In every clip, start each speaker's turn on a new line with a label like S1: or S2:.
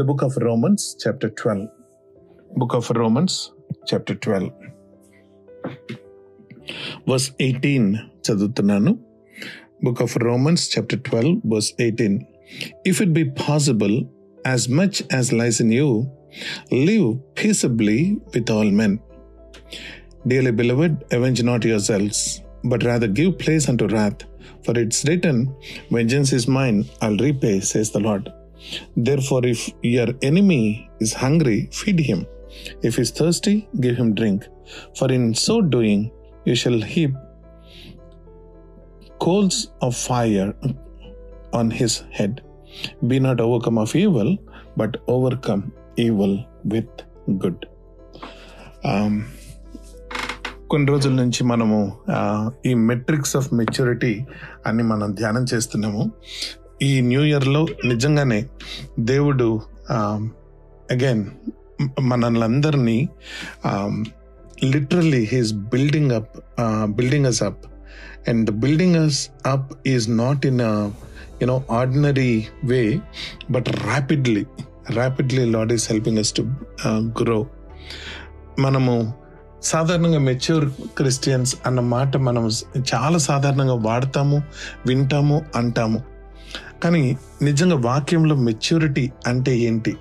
S1: the book of Romans, chapter 12. Book of Romans, chapter 12. Verse 18, Chadutananu. Book of Romans, chapter 12, verse 18. If it be possible, as much as lies in you, live peaceably with all men. Dearly beloved, avenge not yourselves, but rather give place unto wrath. For it's written, Vengeance is mine, I'll repay, says the Lord. Therefore if your enemy is hungry feed him if is thirsty give him drink for in so doing you shall heap coals of fire on his head be not overcome of evil but overcome evil with good కొన్ని రోజుల నుంచి మనము ఈ metrics of maturity అని మనం ధ్యానం చేస్తున్నాము. ఈ న్యూ ఇయర్లో నిజంగానే దేవుడు అగైన్ మనల్ని literally he's building up building us up and the building us up is not in you know ordinary way but rapidly rapidly Lord is helping us to grow మనము సాధారణంగా మెచ్యూర్ క్రిస్టియన్స్ అన్న మాట మనం చాలా సాధారణంగా వాడతాము వింటాము అంటాము. కానీ నిజంగా వాక్యంలో మెచ్యూరిటీ అంటే ఏంటి?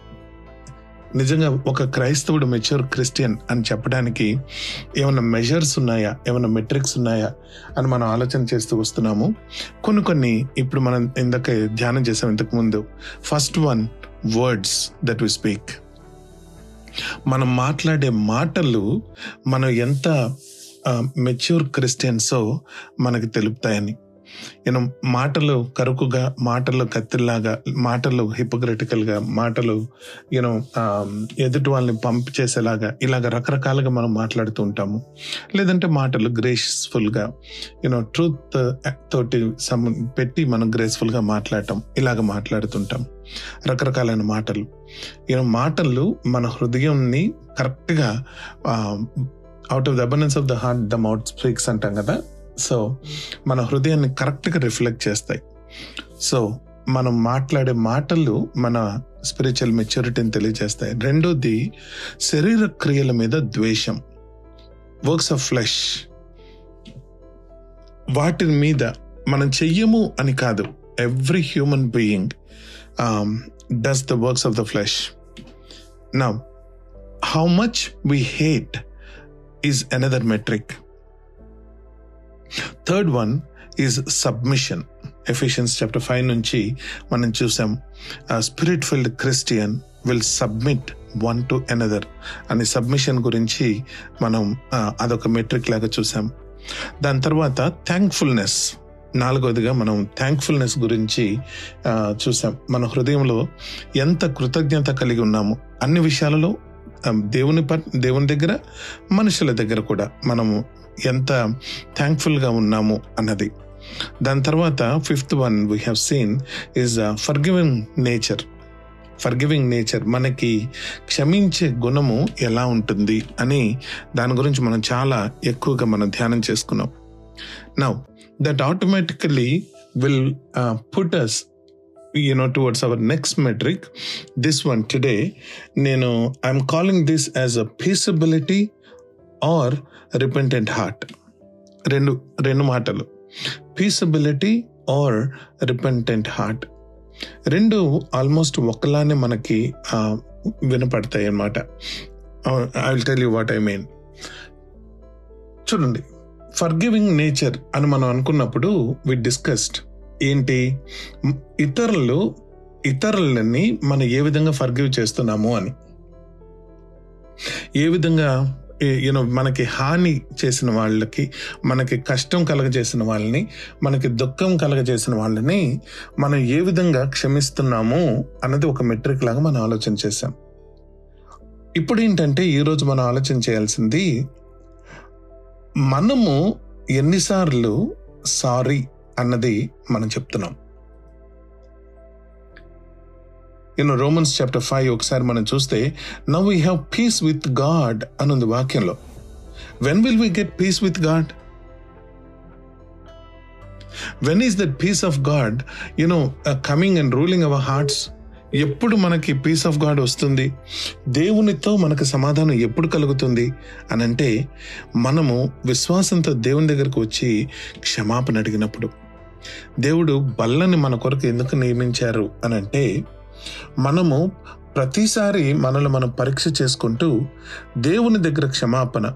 S1: నిజంగా ఒక క్రైస్తవుడు మెచ్యూర్ క్రిస్టియన్ అని చెప్పడానికి ఏమైనా మెజర్స్ ఉన్నాయా? ఏమైనా మెట్రిక్స్ ఉన్నాయా? అని మనం ఆలోచన చేస్తూ వస్తున్నాము. కొన్ని కొన్ని ఇప్పుడు మనం ఇందాక ధ్యానం చేసాం ఇంతకుముందు. First one words that we speak మనం మాట్లాడే మాటలు మనం ఎంత మెచ్యూర్ క్రిస్టియన్సో మనకు తెలుపుతాయని. యూనో మాటలు కరుకుగా మాటలు కత్తిల్లాగా మాటలు హిపోక్రిటికల్గా మాటలు యూనో ఎదుటి వాళ్ళని పంప్ చేసేలాగా ఇలాగ రకరకాలుగా మనం మాట్లాడుతూ ఉంటాము. లేదంటే మాటలు గ్రేస్ఫుల్గా యూనో ట్రూత్ తోటి సమ పెట్టి మనం గ్రేస్ఫుల్గా మాట్లాడటం ఇలాగ మాట్లాడుతుంటాం రకరకాలైన మాటలు. యూనో మాటలు మన హృదయంని కరెక్ట్గా out of the abundance of the heart the mouth speaks అంటాం కదా? సో మన హృదయాన్ని కరెక్ట్గా రిఫ్లెక్ట్ చేస్తాయి. సో మనం మాట్లాడే మాటలు మన స్పిరిచువల్ మెచ్యూరిటీని తెలియజేస్తాయి. రెండోది శరీర క్రియల మీద ద్వేషం. Works of flesh. వాటి మీద మనం చెయ్యము అని కాదు. Every human being does the works of the flesh. నా how much we hate is another metric. Third one is submission. Ephesians chapter five నుంచి మనం చూసాం spirit filled Christian will submit one to another అని submission గురించి మనం అదొక metric లాగా చూసాం. దాని తర్వాత థ్యాంక్ఫుల్నెస్ నాలుగవదిగా మనం థ్యాంక్ఫుల్నెస్ గురించి చూసాం. మన హృదయంలో ఎంత కృతజ్ఞత కలిగి ఉన్నాము? అన్ని విషయాలలో దేవుని పట్ దేవుని దగ్గర మనుషుల దగ్గర కూడా మనము ఎంత థ్యాంక్ఫుల్గా ఉన్నాము అన్నది. దాని తర్వాత fifth one we have seen is forgiving nature forgiving nature మనకి క్షమించే గుణము ఎలా ఉంటుంది అని దాని గురించి మనం చాలా ఎక్కువగా మనం ధ్యానం చేసుకున్నాం. Now that automatically will put us you towards our next metric this one today నేను I'm calling this as a peaceability or repentant heart. రెండు రెండు మాటలు. పీసబిలిటీ ఆర్ రిపెంటెంట్ హార్ట్ రెండు ఆల్మోస్ట్ ఒకలానే మనకి వినపడతాయి అన్నమాట. I will tell you what I mean చూడండి. ఫర్ గివింగ్ నేచర్ అని మనం అనుకున్నప్పుడు వి డిస్కస్డ్ ఏంటి? ఇతరులు ఇతరులని మనం ఏ విధంగా ఫర్గివ్ చేస్తున్నాము అని. ఏ విధంగా యూనో మనకి హాని చేసిన వాళ్ళకి మనకి కష్టం కలగజేసిన వాళ్ళని మనకి దుఃఖం కలగజేసిన వాళ్ళని మనం ఏ విధంగా క్షమిస్తున్నాము అన్నది ఒక మెట్రిక్ లాగా మనం ఆలోచన చేశాం. ఇప్పుడు ఏంటంటే ఈరోజు మనం ఆలోచన చేయాల్సింది మనము ఎన్నిసార్లు సారీ అన్నది మనం చెప్తున్నాం. యూనో రోమన్స్ చాప్టర్ ఫైవ్ ఒకసారి మనం చూస్తే now we have peace with God అనుంది వాక్యంలో. When will we get peace with God when is that peace of God you know coming and ruling our hearts ఎప్పుడు మనకి పీస్ ఆఫ్ గాడ్ వస్తుంది? దేవునితో మనకు సమాధానం ఎప్పుడు కలుగుతుంది? అని అంటే మనము విశ్వాసంతో దేవుని దగ్గరకు వచ్చి క్షమాపణ అడిగినప్పుడు. దేవుడు బల్లని మన కొరకు ఎందుకు నియమించారు అని అంటే మనము ప్రతిసారి మనల్ని మనం పరీక్ష చేసుకుంటూ దేవుని దగ్గర క్షమాపణ.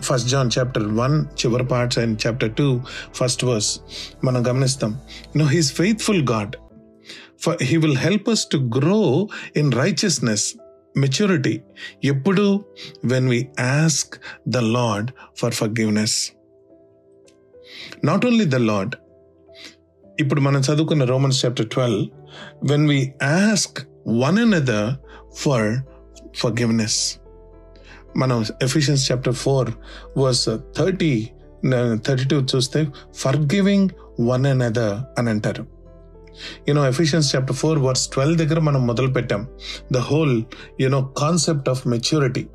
S1: ఫస్ట్ జాన్ చాప్టర్ వన్ చివరి parts and chapter two first verse మనం గమనిస్తాం no he's faithful God for he will help us to grow in righteousness maturity ఎప్పుడు? When we ask the Lord for forgiveness not only the Lord ఇప్పుడు మనం చదువుకున్న Romans chapter twelve when we ask one another other for మనం Ephesians chapter four verse thirty thirty two చూస్తే forgiving one and other అని అంటారు. You know Ephesians chapter four verse twelve దగ్గర మనం మొదలు పెట్టాం. The whole you know concept of maturity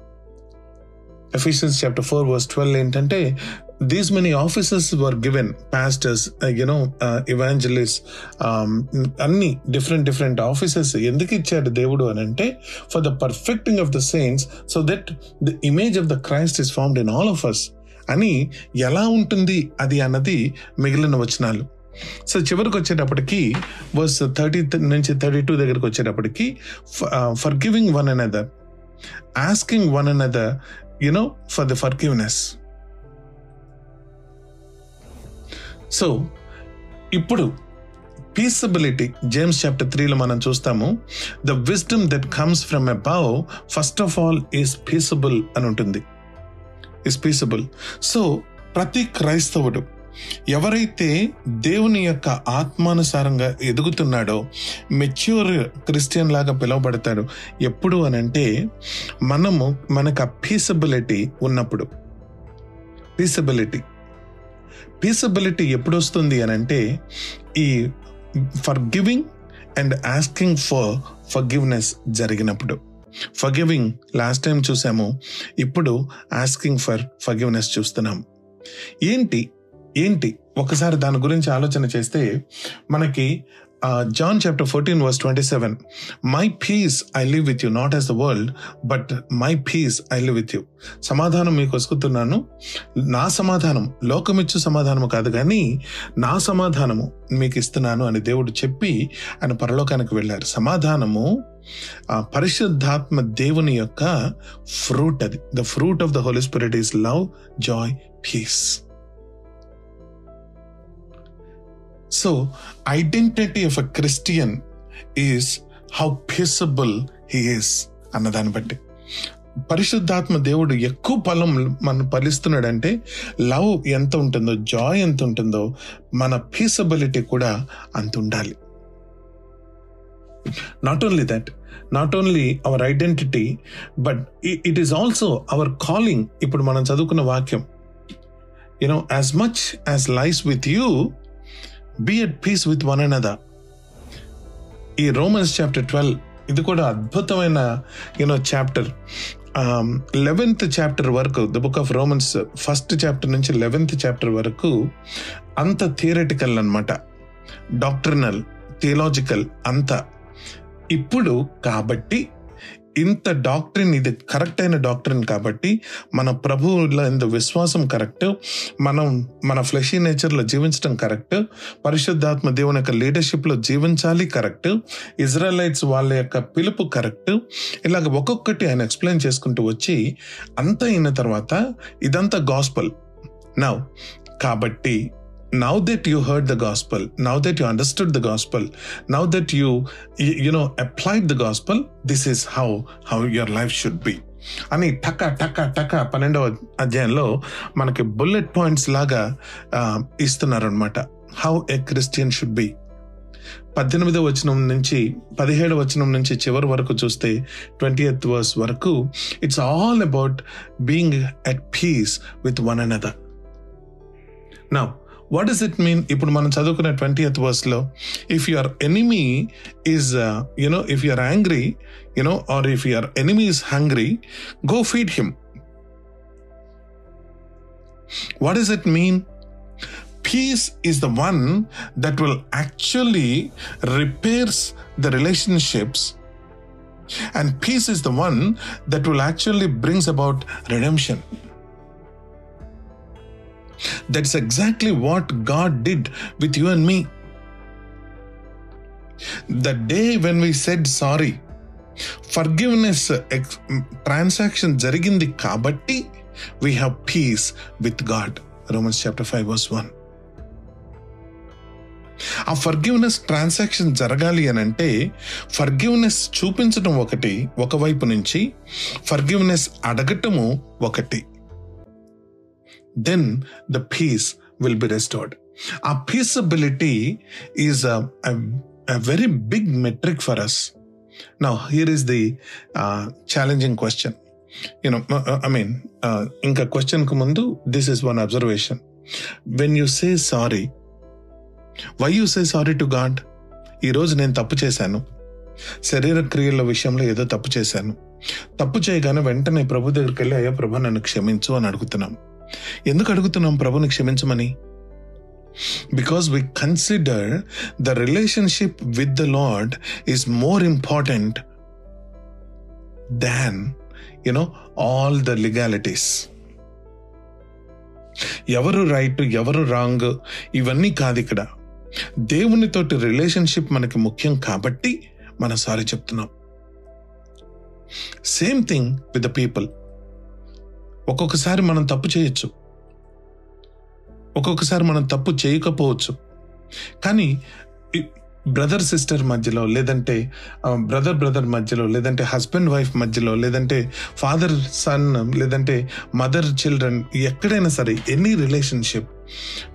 S1: Ephesians chapter four verse twelve ఏంటంటే these many officers were given pastors you know evangelist అన్ని different different officers ఎందుకు ఇచ్చాడు దేవుడు అని అంటే for the perfecting of the saints so that the image of the Christ is formed in all of us అని ఎలా ఉంటుంది అది అన్నది మిగిలిన వచనాలు. సో చివరికి వచ్చేటప్పటికి వర్స్ థర్టీ నుంచి థర్టీ టూ దగ్గరికి వచ్చేటప్పటికి forgiving one another other asking one another other you know for the forgiveness so ఇప్పుడు పీసబిలిటీ జేమ్స్ చాప్టర్ త్రీలో మనం చూస్తాము. The wisdom that comes from above first of all is peaceable అని ఉంటుంది. Is peaceable so ప్రతి క్రైస్తవుడు ఎవరైతే దేవుని యొక్క ఆత్మానుసారంగా ఎదుగుతున్నాడో మెచ్యూర్ క్రిస్టియన్ లాగా పిలువబడతాడు ఎప్పుడు అని అంటే మనము మనకు ఆ పీసబిలిటీ ఉన్నప్పుడు. పీసబిలిటీ పీసబిలిటీ ఎప్పుడు వస్తుంది అని అంటే ఈ forgiving and asking for forgiveness జరిగినప్పుడు. ఫర్ గివింగ్ లాస్ట్ టైం చూసాము. ఇప్పుడు ఆస్కింగ్ ఫర్ ఫర్ గివ్నెస్ చూస్తున్నాం. ఏంటి? ఏంటి? ఒకసారి దాని గురించి ఆలోచన చేస్తే మనకి John chapter fourteen verse twenty seven my peace I leave with you not as the world but my peace I leave with you సమాధానం మీకు వసుకుతున్నాను నా సమాధానం లోకమిచ్చు సమాధానము కాదు కానీ నా సమాధానము మీకు ఇస్తున్నాను అని దేవుడు చెప్పి ఆయన పరలోకానికి వెళ్ళారు. సమాధానము ఆ పరిశుద్ధాత్మ దేవుని యొక్క ఫ్రూట్ అది. The fruit of the holy spirit is love joy peace so identity of a Christian is how peaceable he is అన్న దాన్ని బట్టి. పరిశుద్ధాత్మ దేవుడు ఎక్కువ ఫలం మనం ఫలిస్తున్నాడంటే లవ్ ఎంత ఉంటుందో జాయ్ ఎంత ఉంటుందో మన పీసబిలిటీ కూడా అంత ఉండాలి. Not only that not only our identity but it is also our calling ఇప్పుడు మనం చదువుకున్న వాక్యం you know as much as life with you be at peace with one another ఈ రోమన్స్ చాప్టర్ ట్వెల్వ్ ఇది కూడా అద్భుతమైన you know chapter eleventh chapter వరకు the book of Romans first chapter నుంచి లెవెన్త్ చాప్టర్ వరకు అంత థియరటికల్ అనమాట doctrinal theological అంత. ఇప్పుడు కాబట్టి ఇంత డాక్టరీన్ ఇది కరెక్ట్ అయిన డాక్టరీన్ కాబట్టి మన ప్రభువుల ఇంత విశ్వాసం కరెక్ట్ మనం మన ఫ్లెషీ నేచర్లో జీవించడం కరెక్ట్ పరిశుద్ధాత్మ దేవుని యొక్క లీడర్షిప్లో జీవించాలి కరెక్ట్ ఇజ్రాయలైట్స్ వాళ్ళ యొక్క పిలుపు కరెక్ట్. ఇలాగ ఒక్కొక్కటి ఆయన ఎక్స్ప్లెయిన్ చేసుకుంటూ వచ్చి అంత అయిన తర్వాత ఇదంతా గాస్పల్. నౌ కాబట్టి now that you heard the gospel now that you understood the gospel now that you you know applied the gospel this is how how your life should be అని టక్క టక్క టక్క పన్నెండవ అధ్యాయంలో మనకి బుల్లెట్ పాయింట్స్ లాగా ఇస్తున్నారు అనమాట how a Christian should be పద్దెనిమిదవ వచనం నుంచి పదిహేడు వచనం నుంచి చివరి వరకు చూస్తే ట్వంటీ ఎయిత్ వర్స్ వరకు it's all about being at peace with one and other now what does it mean ఇప్పుడు మనం చదువుకున్న twenty eighth వర్స్లో if your enemy is you know if you are angry you know or if your enemy is hungry go feed him what does it mean peace is the one that will actually repairs the relationships and peace is the one that will actually brings about redemption that's exactly what god did with you and me. The day when we said sorry forgiveness transaction eh, జరిగింది కాబట్టి we have peace with God Romans chapter five verse one ఆ forgiveness transaction జరగాలి అని అంటే forgiveness చూపించడం ఒకటి ఒకవైపు నుంచి ఫర్గివ్నెస్ అడగటము ఒకటి. Then the peace will be restored ఆ peaceability is a very big metric for us now here is the challenging question you know I mean ఇంకా క్వశ్చన్కు ముందు this is one observation when you say sorry why you say sorry to God ఈరోజు నేను తప్పు చేశాను. శరీర క్రియల విషయంలో ఏదో తప్పు చేశాను. తప్పు చేయగానే వెంటనే ప్రభు దగ్గరికి వెళ్ళి అయ్యా ప్రభా నన్ను క్షమించు అని అడుగుతున్నాము ఎందుకు అడుగుతున్నాం ప్రభుని క్షమించమని? Because we consider the relationship with the Lord is more important than you know all the legalities ఎవరు రైట్ ఎవరు రాంగ్ ఇవన్నీ కాదు ఇక్కడ. దేవునితోటి రిలేషన్షిప్ మనకి ముఖ్యం కాబట్టి మనసారి చెప్తున్నాం. Same thing with the people ఒక్కొక్కసారి మనం తప్పు చేయొచ్చు. ఒక్కొక్కసారి మనం తప్పు చేయకపోవచ్చు. కానీ బ్రదర్ సిస్టర్ మధ్యలో లేదంటే బ్రదర్ బ్రదర్ మధ్యలో లేదంటే హస్బెండ్ వైఫ్ మధ్యలో లేదంటే ఫాదర్ సన్ లేదంటే మదర్ చిల్డ్రన్ ఎక్కడైనా సరే ఎనీ రిలేషన్షిప్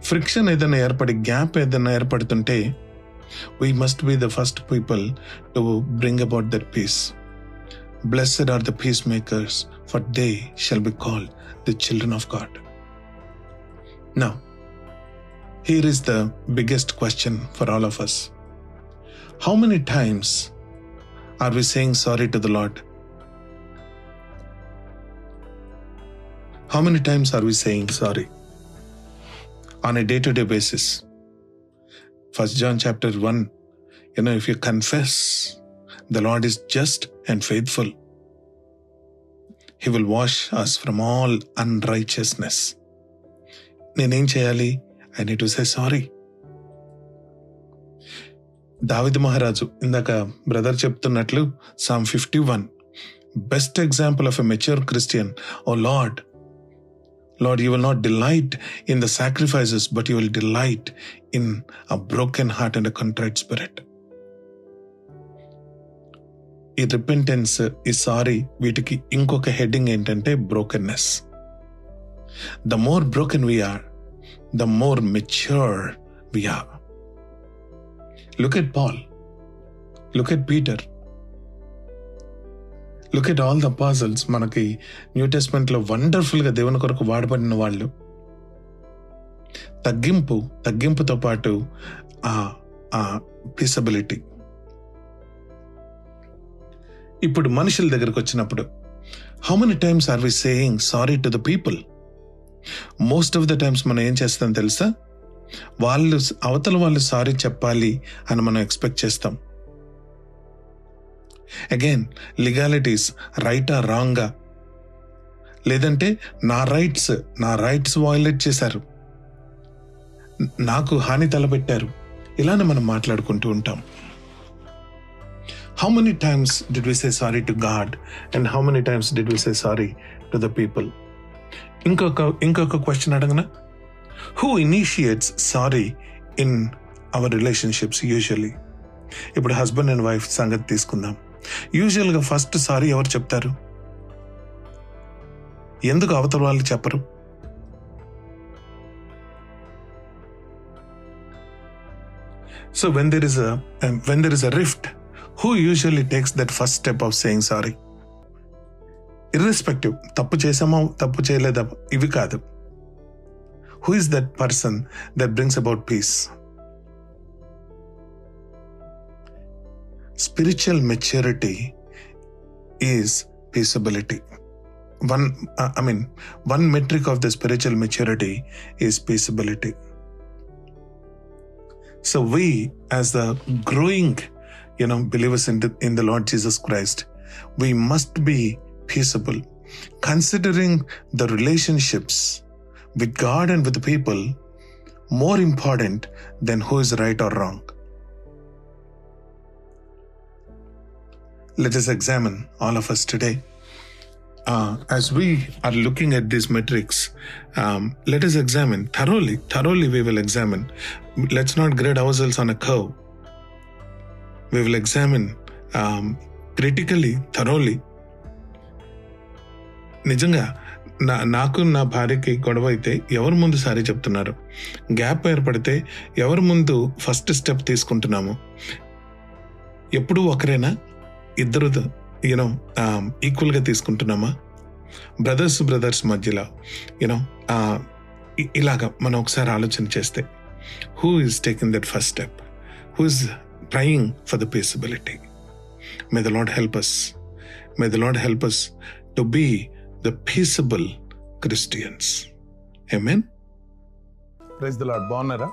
S1: ఫ్రిక్షన్ ఏదైనా ఏర్పడి గ్యాప్ ఏదైనా ఏర్పడుతుంటే we must be the first people to bring about that peace Blessed are the peacemakers, for they shall be called the children of God. Now, here is the biggest question for all of us How many times are we saying sorry to the Lord? How many times are we saying sorry? On a day to day basis. First John chapter 1, you know, if you confess the Lord is just and faithful. He will wash us from all unrighteousness. నేనేం చేయాలి? I need to say sorry David మహారాజు ఇందాక brother చెప్తున్నట్లు psalm fifty one best example of a mature Christian O Lord Lord you will not delight in the sacrifices but you will delight in a broken heart and a contrite spirit ఈ repentance ఈ sorry వీటికి ఇంకొక heading ఏంటంటే brokenness the more broken we are the more mature we are we are. Look at Paul. Look look at all the apostles మనకి new వండర్ఫుల్గా దేవుని కొరకు వాడబడిన వాళ్ళు. తగ్గింపు తగ్గింపుతో పాటు ఆ పీసబిలిటీ ఇప్పుడు మనుషుల దగ్గరకు వచ్చినప్పుడు how many times are we saying sorry to the people most of the times మనం ఏం చేస్తాం తెలుసా? వాళ్ళు అవతల వాళ్ళు సారీ చెప్పాలి అని మనం ఎక్స్పెక్ట్ చేస్తాం. అగైన్ లిగాలిటీస్ రైటా రాంగా లేదంటే నా రైట్స్ నా రైట్స్ వాయిలేట్ చేశారు. నాకు హాని తలపెట్టారు. ఇలానే మనం మాట్లాడుకుంటూ ఉంటాం. How many times did we say sorry to God? And how many times did we say sorry to the people ఇంకొక ఇంకొక క్వశ్చన్ అడగనా? Who initiates sorry in our relationships usually ఇప్పుడు హస్బెండ్ అండ్ వైఫ్ సంగతి తీసుకుందాం. యూజువల్గా first sorry ఎవరు చెప్తారు? ఎందుకు అవతల వాళ్ళు చెప్పరు? So when there is when there is a rift who usually takes that first step of saying sorry irrespective తప్పు చేసామో తప్పు చేయలేదా? ఇవి కాదు. Who is that person that brings about peace spiritual maturity is peaceability one I mean one metric of the spiritual maturity is peaceability So we, as the growing, you know, believers in the, in the Lord Jesus Christ, we must be peaceable, considering the relationships with God and with the people more important than who is right or wrong. Let us examine all of us today. Uh, as we are looking at these metrics, um, let us examine thoroughly. Thoroughly, we will examine. Let's not grade ourselves on a curve. We will examine um, critically, thoroughly. నిజంగా నా నాకు నా భార్యకి గొడవ అయితే ఎవరు ముందు sorry చెప్తున్నారు? గ్యాప్ ఏర్పడితే ఎవరు ముందు ఫస్ట్ స్టెప్ తీసుకుంటున్నాము? ఎప్పుడు ఒకరేనా? ఇద్దరు యూనో ఈక్వల్గా um, తీసుకుంటున్నామా? బ్రదర్స్ బ్రదర్స్ మధ్యలో యూనో ఇలాగా మనం ఒకసారి ఆలోచన చేస్తే who is taking that first step who is Praying for the peaceability. May the Lord help us. May the Lord help us to be the peaceable Christians. Amen. Praise the Lord. Bonara.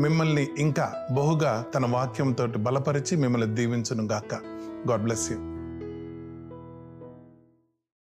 S1: మిమ్మల్ని ఇంకా బహుగా తన వాక్యంతో బలపరిచి మిమ్మల్ని దీవించును గాక God bless you